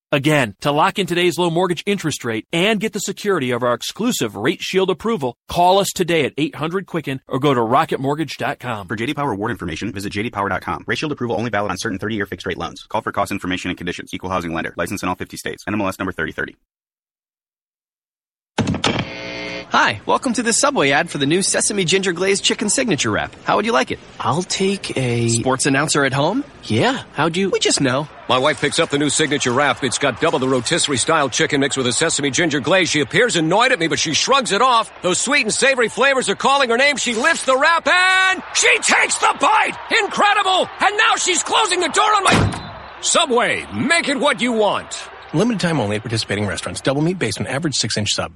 Again, to lock in today's low mortgage interest rate and get the security of our exclusive Rate Shield approval, call us today at 800 Quicken or go to rocketmortgage.com. For JD Power award information, visit jdpower.com. Rate Shield approval only valid on certain 30-year fixed rate loans. Call for cost information and conditions. Equal housing lender. License in all 50 states. NMLS number 3030. Hi, welcome to the Subway ad for the new Sesame Ginger Glazed Chicken Signature Wrap. How would you like it? I'll take a Sports announcer at home? Yeah. How'd you? We just know. My wife picks up the new signature wrap. It's got double the rotisserie style chicken mixed with a sesame ginger glaze. She appears annoyed at me, but she shrugs it off. Those sweet and savory flavors are calling her name. She lifts the wrap and she takes the bite! Incredible! And now she's closing the door on my. Subway, make it what you want. Limited time only at participating restaurants. Double meat based on average six inch sub.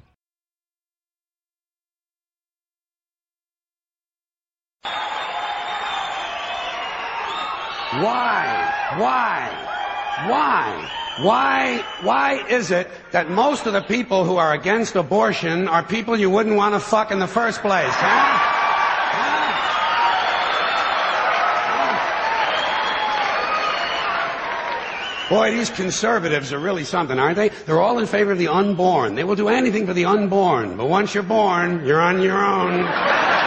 Why? Why? Why? Why? Why is it that most of the people who are against abortion are people you wouldn't want to fuck in the first place, huh? Boy, these conservatives are really something, aren't they? They're all in favor of the unborn. They will do anything for the unborn. But once you're born, you're on your own.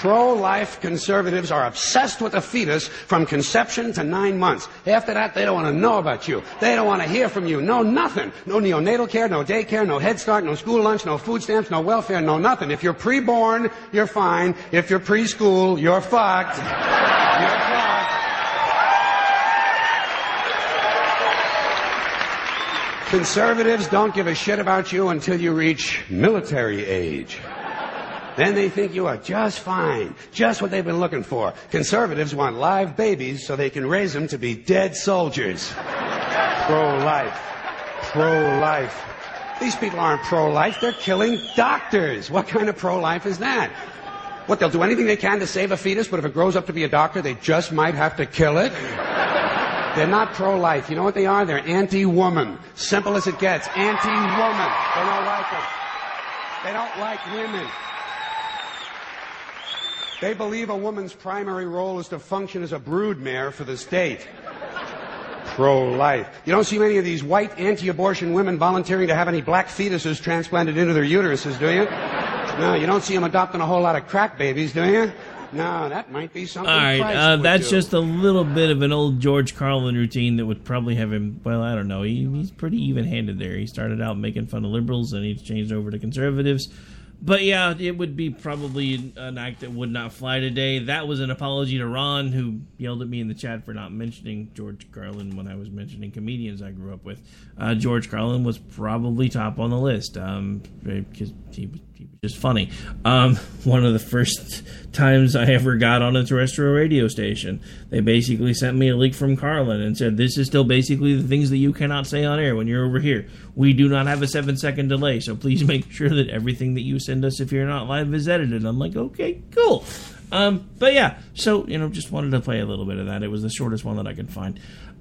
Pro-life conservatives are obsessed with the fetus from conception to nine months. After that, they don't want to know about you. They don't want to hear from you. No nothing. No neonatal care, no daycare, no Head Start, no school lunch, no food stamps, no welfare, no nothing. If you're preborn, you're fine. If you're preschool, you're fucked. [laughs] You're fucked. Conservatives don't give a shit about you until you reach military age. Then they think you are just fine, just what they've been looking for. Conservatives want live babies so they can raise them to be dead soldiers. Pro-life. Pro-life. These people aren't pro-life, they're killing doctors. What kind of pro-life is that? What, they'll do anything they can to save a fetus, but if it grows up to be a doctor, they just might have to kill it? They're not pro-life. You know what they are? They're anti-woman. Simple as it gets. Anti-woman. They don't like it. They don't like women. They believe a woman's primary role is to function as a broodmare for the state. Pro-life. You don't see many of these white anti-abortion women volunteering to have any black fetuses transplanted into their uteruses, do you? No, you don't see them adopting a whole lot of crack babies, do you? No, that might be something. All right, uh, that's do. just a little bit of an old George Carlin routine that would probably have him. Well, I don't know. He, he's pretty even-handed there. He started out making fun of liberals, and he's changed over to conservatives. But yeah, it would be probably an act that would not fly today. That was an apology to Ron, who yelled at me in the chat for not mentioning George Carlin when I was mentioning comedians I grew up with. Uh, George Carlin was probably top on the list um, because he was, he was just funny. Um, [laughs] one of the first times I ever got on a terrestrial radio station, they basically sent me a leak from Carlin and said, "This is still basically the things that you cannot say on air when you're over here. We do not have a seven second delay, so please [laughs] make sure that everything that you send us, if you're not live, is edited." I'm like, "Okay, cool." Um, but yeah, so you know, just wanted to play a little bit of that. It was the shortest one that I could find.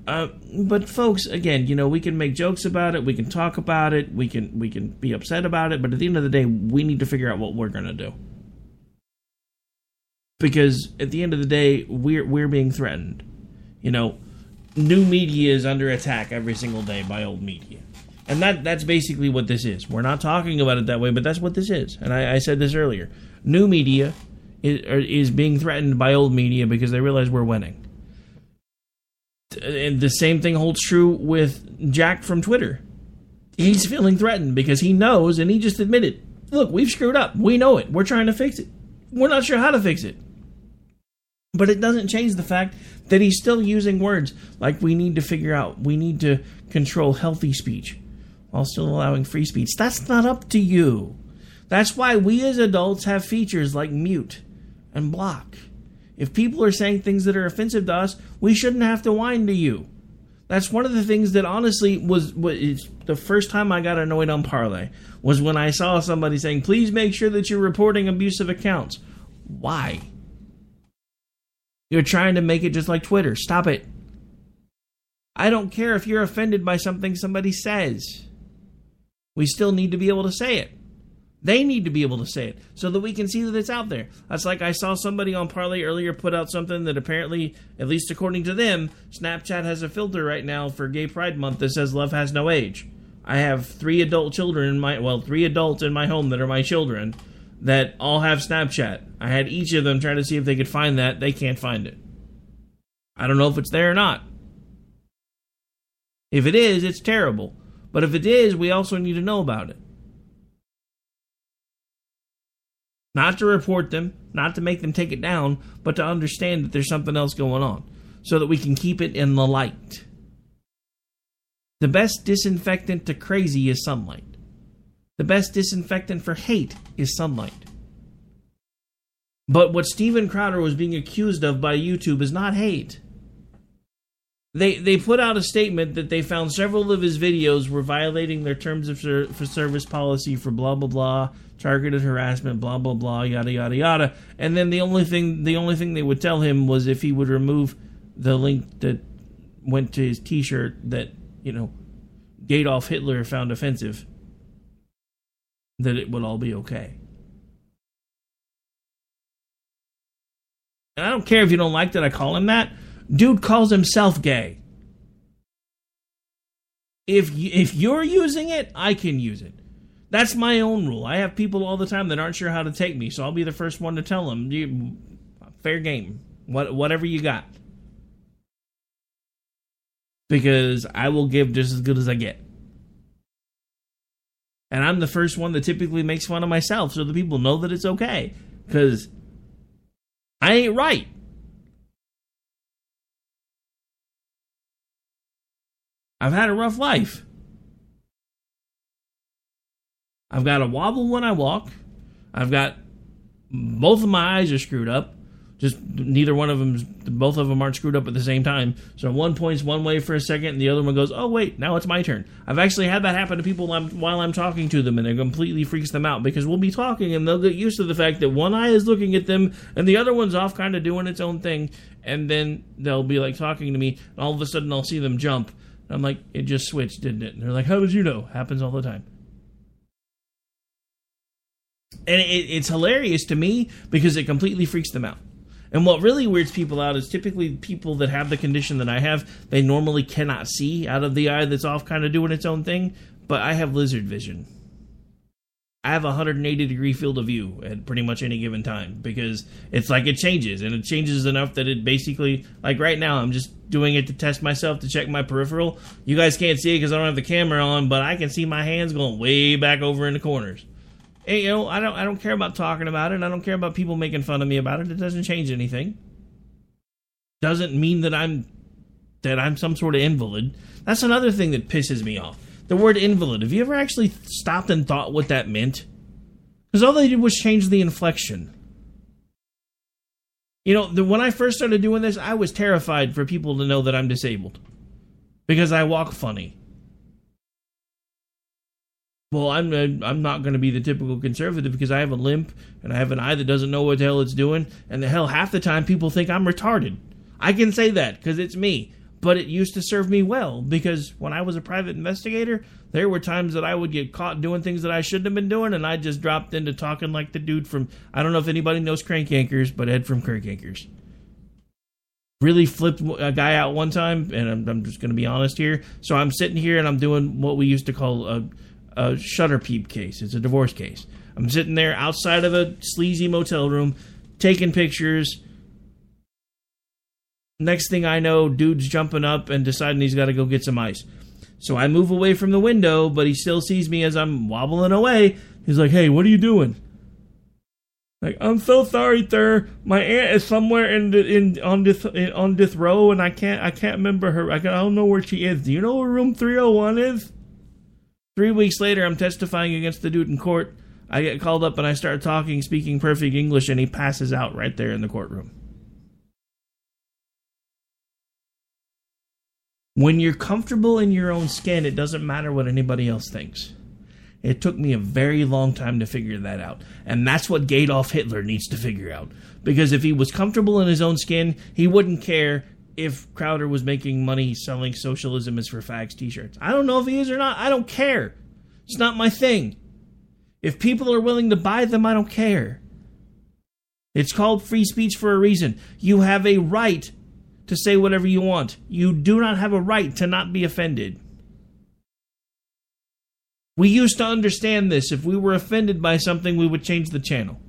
Uh, but folks, again, you know, we can make jokes about it, we can talk about it, we can we can be upset about it, but at the end of the day, we need to figure out what we're gonna do. Because at the end of the day, we're we're being threatened. You know, new media is under attack every single day by old media. And that that's basically what this is. We're not talking about it that way, but that's what this is. And I, I said this earlier. New media is, is being threatened by old media because they realize we're winning. And the same thing holds true with Jack from Twitter. He's feeling threatened because he knows, and he just admitted, look, we've screwed up. We know it. We're trying to fix it. We're not sure how to fix it. But it doesn't change the fact that he's still using words like we need to figure out, we need to control healthy speech while still allowing free speech. That's not up to you. That's why we as adults have features like mute and block. If people are saying things that are offensive to us, we shouldn't have to whine to you. That's one of the things that honestly was, was the first time I got annoyed on Parler was when I saw somebody saying, "Please make sure that you're reporting abusive accounts." Why? You're trying to make it just like Twitter. Stop it. I don't care if you're offended by something somebody says. We still need to be able to say it. They need to be able to say it so that we can see that it's out there. That's like I saw somebody on Parler earlier put out something that apparently, at least according to them, Snapchat has a filter right now for Gay Pride Month that says love has no age. I have three adult children in my well, three adults in my home that are my children that all have Snapchat. I had each of them try to see if they could find that. They can't find it. I don't know if it's there or not. If it is, it's terrible. But if it is, we also need to know about it. Not to report them, not to make them take it down, but to understand that there's something else going on so that we can keep it in the light. The best disinfectant to crazy is sunlight. The best disinfectant for hate is sunlight. But what Steven Crowder was being accused of by YouTube is not hate. They they put out a statement that they found several of his videos were violating their terms of ser- for service policy for blah blah blah, targeted harassment, blah blah blah, yada yada yada. And then the only thing the only thing they would tell him was if he would remove the link that went to his T-shirt that you know Adolf Hitler found offensive, that it would all be okay. And I don't care if you don't like that I call him that. Dude calls himself gay. If if you're using it, I can use it. That's my own rule. I have people all the time that aren't sure how to take me, so I'll be the first one to tell them, you, fair game. What whatever you got. Because I will give just as good as I get. And I'm the first one that typically makes fun of myself so the people know that it's okay. Because I ain't right. I've had a rough life. I've got a wobble when I walk. I've got both of my eyes are screwed up. Just neither one of them, both of them aren't screwed up at the same time. So one points one way for a second, and the other one goes, "Oh wait, now it's my turn." I've actually had that happen to people while I'm talking to them, and it completely freaks them out because we'll be talking, and they'll get used to the fact that one eye is looking at them, and the other one's off, kind of doing its own thing, and then they'll be like talking to me, and all of a sudden I'll see them jump. I'm like, "It just switched, didn't it?" And they're like, "How did you know?" Happens all the time and it, it's hilarious to me because it completely freaks them out. And what really weirds people out is typically people that have the condition that I have, they normally cannot see out of the eye that's off kind of doing its own thing, but I have lizard vision. I have a 180 degree field of view at pretty much any given time because it's like it changes and it changes enough that it basically like right now I'm just doing it to test myself to check my peripheral. You guys can't see it because I don't have the camera on, but I can see my hands going way back over in the corners. Hey, you know, I don't I don't care about talking about it. I don't care about people making fun of me about it. It doesn't change anything. Doesn't mean that I'm that I'm some sort of invalid. That's another thing that pisses me off. The word invalid. Have you ever actually stopped and thought what that meant? Because all they did was change the inflection. You know, the, when I first started doing this, I was terrified for people to know that I'm disabled because I walk funny. Well, I'm I'm not going to be the typical conservative because I have a limp and I have an eye that doesn't know what the hell it's doing, and the hell half the time people think I'm retarded. I can say that because it's me, but it used to serve me well because when I was a private investigator, there were times that I would get caught doing things that I shouldn't have been doing, and I just dropped into talking like the dude from I don't know if anybody knows Crank Yankers, but Ed from Crank Yankers really flipped a guy out one time, and I'm, I'm just going to be honest here. So I'm sitting here and I'm doing what we used to call a, a shutter peep case. It's a divorce case. I'm sitting there outside of a sleazy motel room, taking pictures. Next thing I know, dude's jumping up and deciding he's got to go get some ice. So I move away from the window, but he still sees me as I'm wobbling away. He's like, "Hey, what are you doing?" Like, I'm so sorry, sir. My aunt is somewhere in the, in on this in, on this row, and I can't I can't remember her. I, can, I don't know where she is. Do you know where room 301 is? Three weeks later, I'm testifying against the dude in court. I get called up and I start talking, speaking perfect English, and he passes out right there in the courtroom. When you're comfortable in your own skin, it doesn't matter what anybody else thinks. It took me a very long time to figure that out. And that's what Adolf Hitler needs to figure out. Because if he was comfortable in his own skin, he wouldn't care if Crowder was making money selling socialism is for fags t shirts. I don't know if he is or not. I don't care. It's not my thing. If people are willing to buy them, I don't care. It's called free speech for a reason. You have a right to say whatever you want. You do not have a right to not be offended. We used to understand this. If we were offended by something, we would change the channel.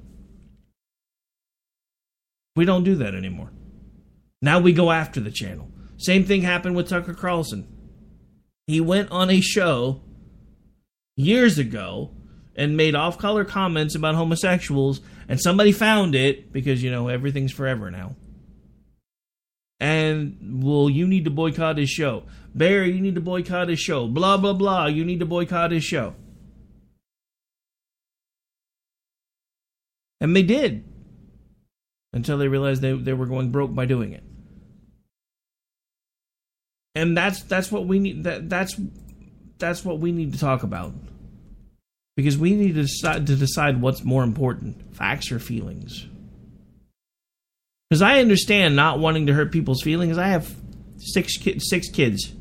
We don't do that anymore. Now we go after the channel. Same thing happened with Tucker Carlson. He went on a show years ago and made off color comments about homosexuals, and somebody found it because, you know, everything's forever now. And, well, you need to boycott his show. Barry, you need to boycott his show. Blah, blah, blah. You need to boycott his show. And they did. Until they realized they, they were going broke by doing it. And that's that's what we need that that's that's what we need to talk about. Because we need to decide to decide what's more important, facts or feelings. Because I understand not wanting to hurt people's feelings. I have six ki- six kids.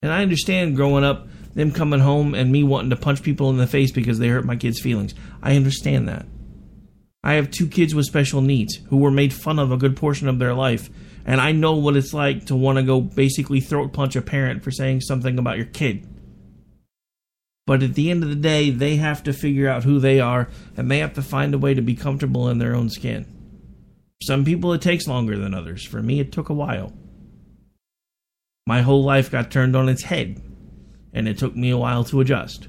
And I understand growing up, them coming home and me wanting to punch people in the face because they hurt my kids' feelings. I understand that. I have two kids with special needs who were made fun of a good portion of their life, and I know what it's like to want to go basically throat punch a parent for saying something about your kid. But at the end of the day, they have to figure out who they are, and they have to find a way to be comfortable in their own skin. Some people it takes longer than others. For me, it took a while. My whole life got turned on its head, and it took me a while to adjust.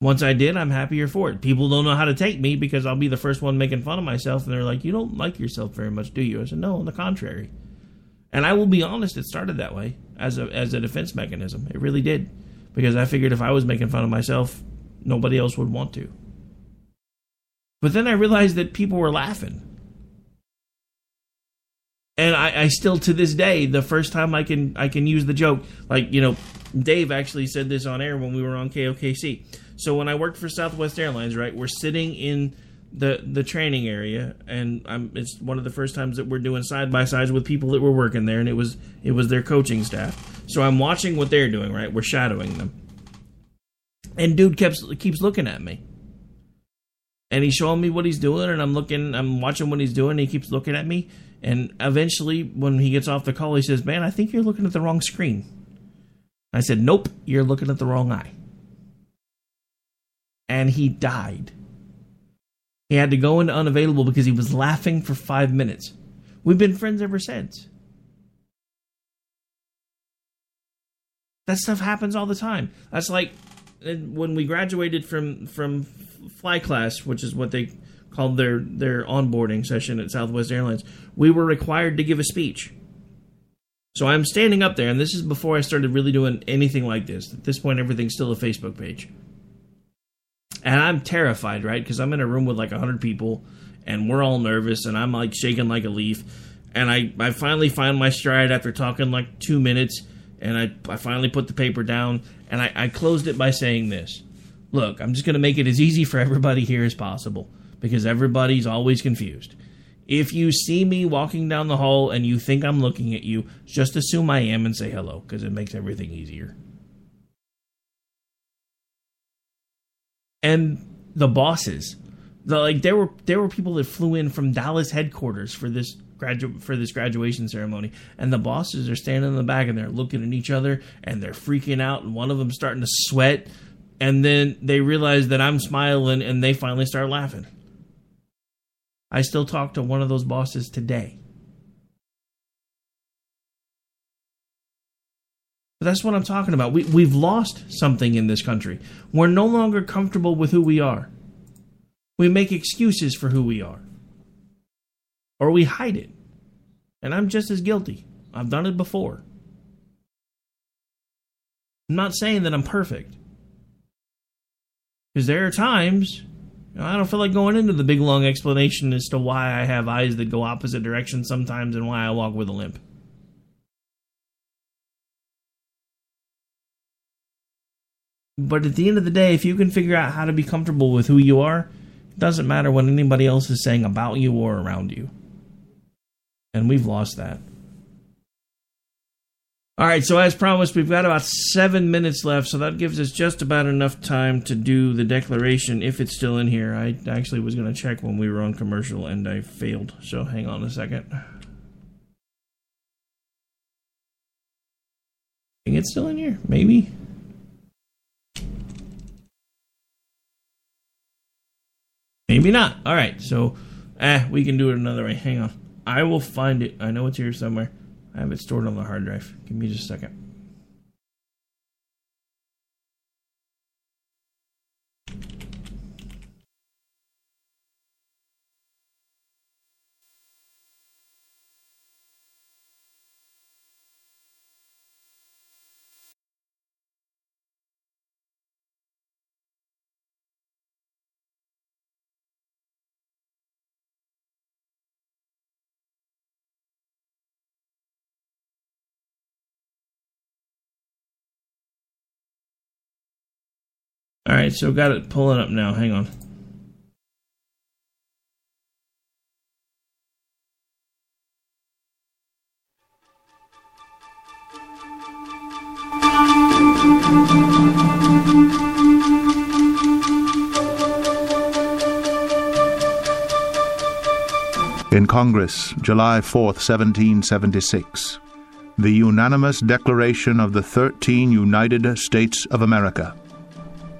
Once I did, I'm happier for it. People don't know how to take me because I'll be the first one making fun of myself, and they're like, You don't like yourself very much, do you? I said, No, on the contrary. And I will be honest, it started that way as a, as a defense mechanism. It really did. Because I figured if I was making fun of myself, nobody else would want to. But then I realized that people were laughing. And I, I still to this day, the first time I can I can use the joke, like, you know, Dave actually said this on air when we were on KOKC. So when I worked for Southwest Airlines, right, we're sitting in the the training area, and I'm, it's one of the first times that we're doing side by sides with people that were working there, and it was it was their coaching staff. So I'm watching what they're doing, right? We're shadowing them, and dude keeps keeps looking at me, and he's showing me what he's doing, and I'm looking, I'm watching what he's doing. And he keeps looking at me, and eventually, when he gets off the call, he says, "Man, I think you're looking at the wrong screen." I said, "Nope, you're looking at the wrong eye." And he died. He had to go into unavailable because he was laughing for five minutes. We've been friends ever since. That stuff happens all the time. That's like uh, when we graduated from from fly class, which is what they called their their onboarding session at Southwest Airlines. We were required to give a speech. So I'm standing up there, and this is before I started really doing anything like this. At this point, everything's still a Facebook page and I'm terrified, right? Because I'm in a room with like hundred people, and we're all nervous, and I'm like shaking like a leaf. And I, I finally find my stride after talking like two minutes, And I, I finally put the paper down and I, I closed it by saying this Look, I'm just going to make it as easy for everybody here as possible because everybody's always confused. If you see me walking down the hall and you think I'm looking at you, just assume I am and say hello because it makes everything easier. And the bosses, the, like there were there were people that flew in from Dallas headquarters for this gradu- for this graduation ceremony, and the bosses are standing in the back and they're looking at each other and they're freaking out, and one of them starting to sweat, and then they realize that I'm smiling and they finally start laughing. I still talk to one of those bosses today. But that's what I'm talking about. We, we've lost something in this country. We're no longer comfortable with who we are. We make excuses for who we are. Or we hide it. And I'm just as guilty. I've done it before. I'm not saying that I'm perfect. Because there are times you know, I don't feel like going into the big long explanation as to why I have eyes that go opposite directions sometimes and why I walk with a limp. But at the end of the day, if you can figure out how to be comfortable with who you are, it doesn't matter what anybody else is saying about you or around you. And we've lost that. All right, so as promised, we've got about seven minutes left, so that gives us just about enough time to do the declaration if it's still in here. I actually was going to check when we were on commercial and I failed, so hang on a second. I think it's still in here, maybe. Maybe not. All right, so eh, we can do it another way. Hang on. I will find it. I know it's here somewhere. I have it stored on the hard drive. Give me just a second. Right, so got it pulling up now. Hang on. In Congress, July 4, 1776. The unanimous declaration of the 13 United States of America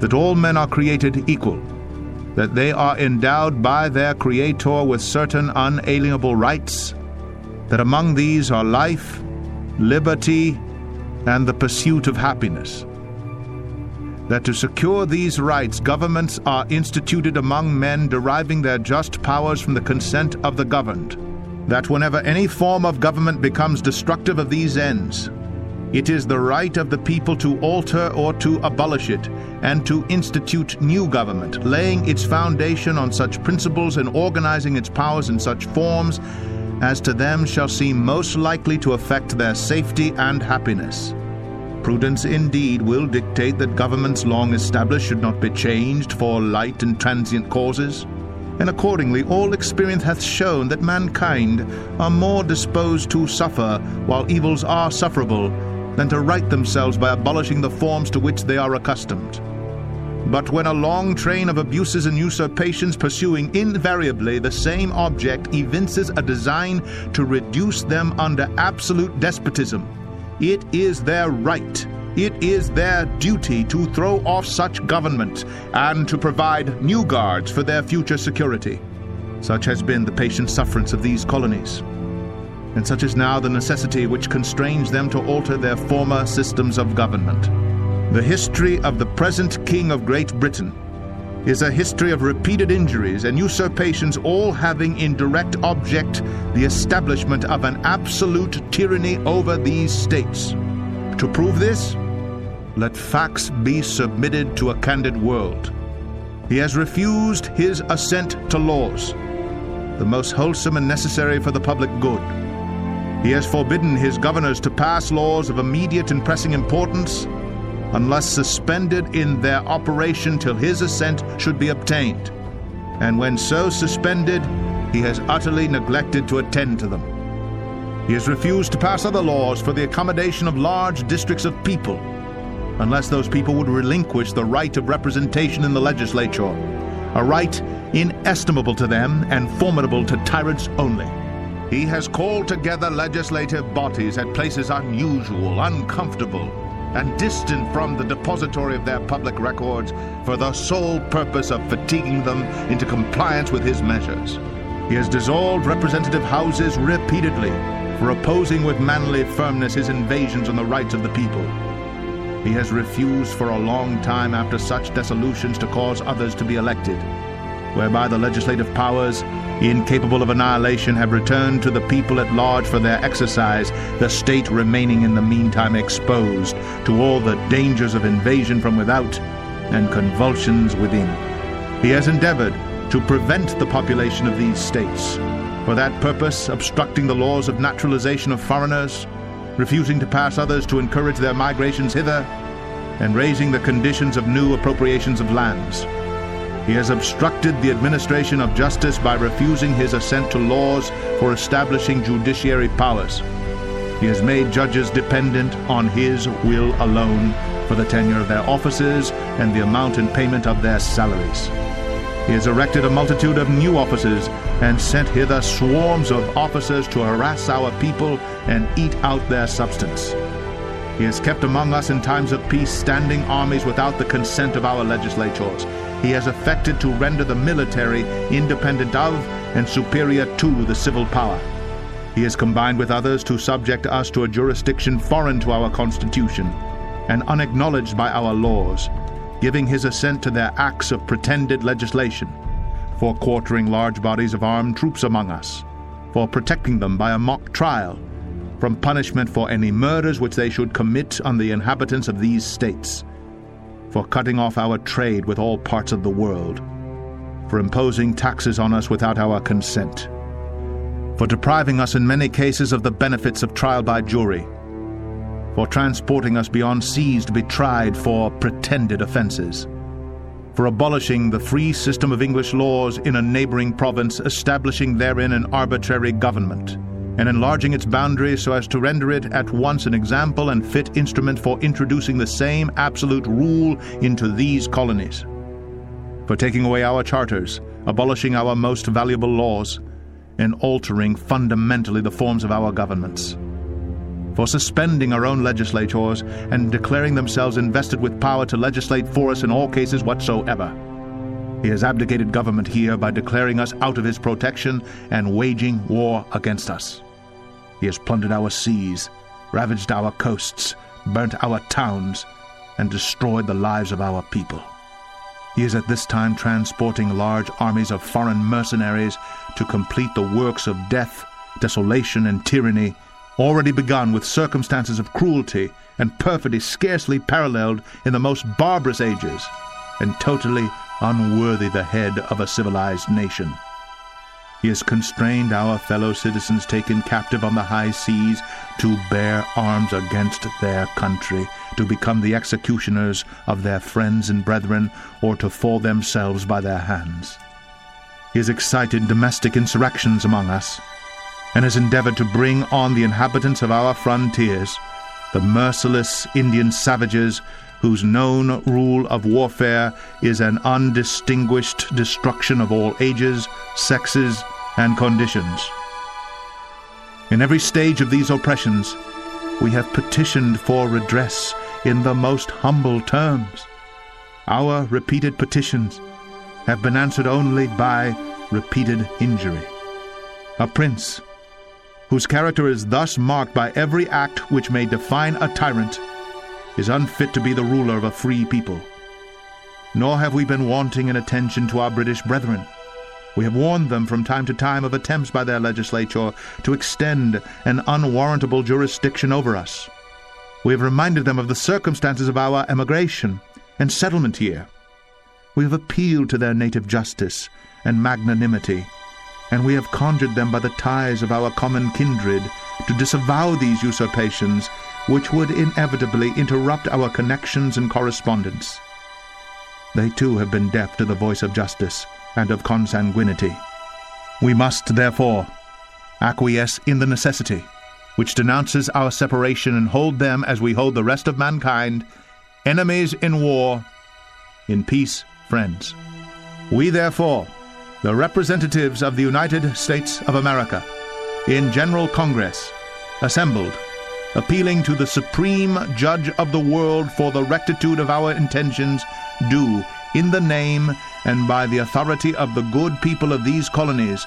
that all men are created equal, that they are endowed by their Creator with certain unalienable rights, that among these are life, liberty, and the pursuit of happiness. That to secure these rights, governments are instituted among men deriving their just powers from the consent of the governed. That whenever any form of government becomes destructive of these ends, it is the right of the people to alter or to abolish it, and to institute new government, laying its foundation on such principles and organizing its powers in such forms as to them shall seem most likely to effect their safety and happiness. Prudence indeed will dictate that governments long established should not be changed for light and transient causes. And accordingly, all experience hath shown that mankind are more disposed to suffer while evils are sufferable than to right themselves by abolishing the forms to which they are accustomed. But when a long train of abuses and usurpations pursuing invariably the same object evinces a design to reduce them under absolute despotism, it is their right, it is their duty to throw off such government and to provide new guards for their future security. Such has been the patient sufferance of these colonies. And such is now the necessity which constrains them to alter their former systems of government. The history of the present King of Great Britain is a history of repeated injuries and usurpations, all having in direct object the establishment of an absolute tyranny over these states. To prove this, let facts be submitted to a candid world. He has refused his assent to laws, the most wholesome and necessary for the public good. He has forbidden his governors to pass laws of immediate and pressing importance unless suspended in their operation till his assent should be obtained. And when so suspended, he has utterly neglected to attend to them. He has refused to pass other laws for the accommodation of large districts of people, unless those people would relinquish the right of representation in the legislature, a right inestimable to them and formidable to tyrants only. He has called together legislative bodies at places unusual, uncomfortable, and distant from the depository of their public records for the sole purpose of fatiguing them into compliance with his measures. He has dissolved representative houses repeatedly for opposing with manly firmness his invasions on the rights of the people. He has refused for a long time after such dissolutions to cause others to be elected, whereby the legislative powers, incapable of annihilation, have returned to the people at large for their exercise, the state remaining in the meantime exposed to all the dangers of invasion from without and convulsions within. He has endeavored to prevent the population of these states, for that purpose obstructing the laws of naturalization of foreigners, refusing to pass others to encourage their migrations hither, and raising the conditions of new appropriations of lands. He has obstructed the administration of justice by refusing his assent to laws for establishing judiciary powers. He has made judges dependent on his will alone for the tenure of their offices and the amount and payment of their salaries. He has erected a multitude of new offices and sent hither swarms of officers to harass our people and eat out their substance. He has kept among us in times of peace standing armies without the consent of our legislatures. He has affected to render the military independent of and superior to the civil power. He has combined with others to subject us to a jurisdiction foreign to our Constitution and unacknowledged by our laws, giving his assent to their acts of pretended legislation, for quartering large bodies of armed troops among us, for protecting them by a mock trial, from punishment for any murders which they should commit on the inhabitants of these states, for cutting off our trade with all parts of the world, for imposing taxes on us without our consent, for depriving us in many cases of the benefits of trial by jury, for transporting us beyond seas to be tried for pretended offenses, for abolishing the free system of English laws in a neighboring province, establishing therein an arbitrary government, and enlarging its boundaries so as to render it at once an example and fit instrument for introducing the same absolute rule into these colonies, for taking away our charters, abolishing our most valuable laws, and altering fundamentally the forms of our governments for suspending our own legislators and declaring themselves invested with power to legislate for us in all cases whatsoever. He has abdicated government here by declaring us out of his protection and waging war against us. He has plundered our seas, ravaged our coasts, burnt our towns, and destroyed the lives of our people. He is at this time transporting large armies of foreign mercenaries to complete the works of death, desolation, and tyranny already begun with circumstances of cruelty and perfidy scarcely paralleled in the most barbarous ages, and totally unworthy the head of a civilized nation. He has constrained our fellow citizens taken captive on the high seas to bear arms against their country, to become the executioners of their friends and brethren, or to fall themselves by their hands. He has excited domestic insurrections among us, and has endeavored to bring on the inhabitants of our frontiers, the merciless Indian savages whose known rule of warfare is an undistinguished destruction of all ages, sexes, and conditions. In every stage of these oppressions, we have petitioned for redress in the most humble terms. Our repeated petitions have been answered only by repeated injury. A prince, whose character is thus marked by every act which may define a tyrant, is unfit to be the ruler of a free people. Nor have we been wanting in attention to our British brethren. We have warned them from time to time of attempts by their legislature to extend an unwarrantable jurisdiction over us. We have reminded them of the circumstances of our emigration and settlement here. We have appealed to their native justice and magnanimity, and we have conjured them by the ties of our common kindred to disavow these usurpations which would inevitably interrupt our connections and correspondence. They too have been deaf to the voice of justice and of consanguinity. We must, therefore, acquiesce in the necessity which denounces our separation and hold them as we hold the rest of mankind, enemies in war, in peace, friends. We, therefore, the representatives of the United States of America, in General Congress, assembled, appealing to the Supreme Judge of the world for the rectitude of our intentions, do, in the name and by the authority of the good people of these colonies,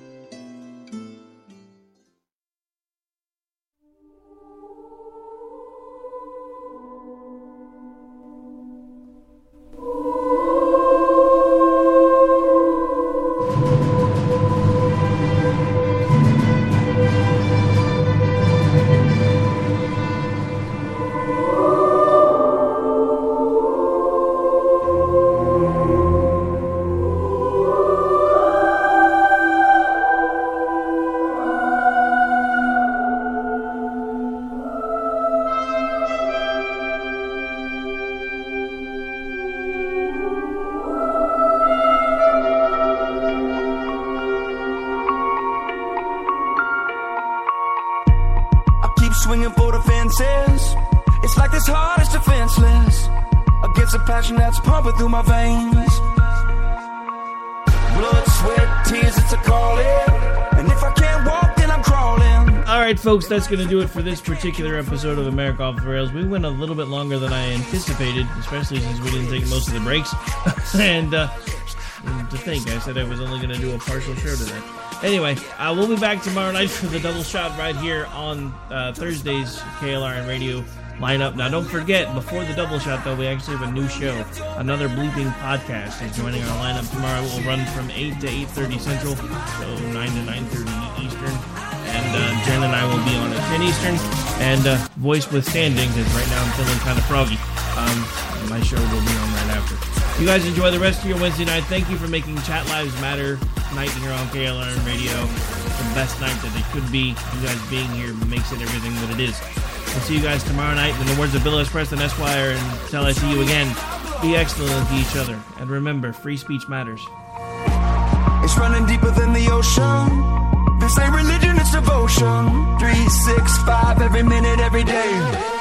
Folks, that's going to do it for this particular episode of America Off the Rails. We went a little bit longer than I anticipated, especially since we didn't take most of the breaks. [laughs] and uh, to think, I said I was only going to do a partial show today. Anyway, uh, we'll be back tomorrow night for the double shot right here on uh, Thursday's KLRN radio lineup. Now, don't forget, before the double shot, though, we actually have a new show. Another Bleeping Podcast is joining our lineup tomorrow. It will run from 8 to 8.30 Central, so 9 to 9.30 Eastern. And uh, Jen and I will be on at 10 Eastern. And uh, voice withstanding, because right now I'm feeling kind of froggy. Um, my show will be on right after. You guys enjoy the rest of your Wednesday night. Thank you for making Chat Lives Matter night here on KLRN Radio. The best night that it could be. You guys being here makes it everything that it is. We'll see you guys tomorrow night. In the words of Bill S. Preston Esquire, until I see you again, be excellent to each other. And remember, free speech matters. It's running deeper than the ocean. Ain't religion, it's devotion. Three, six, five, every minute, every day.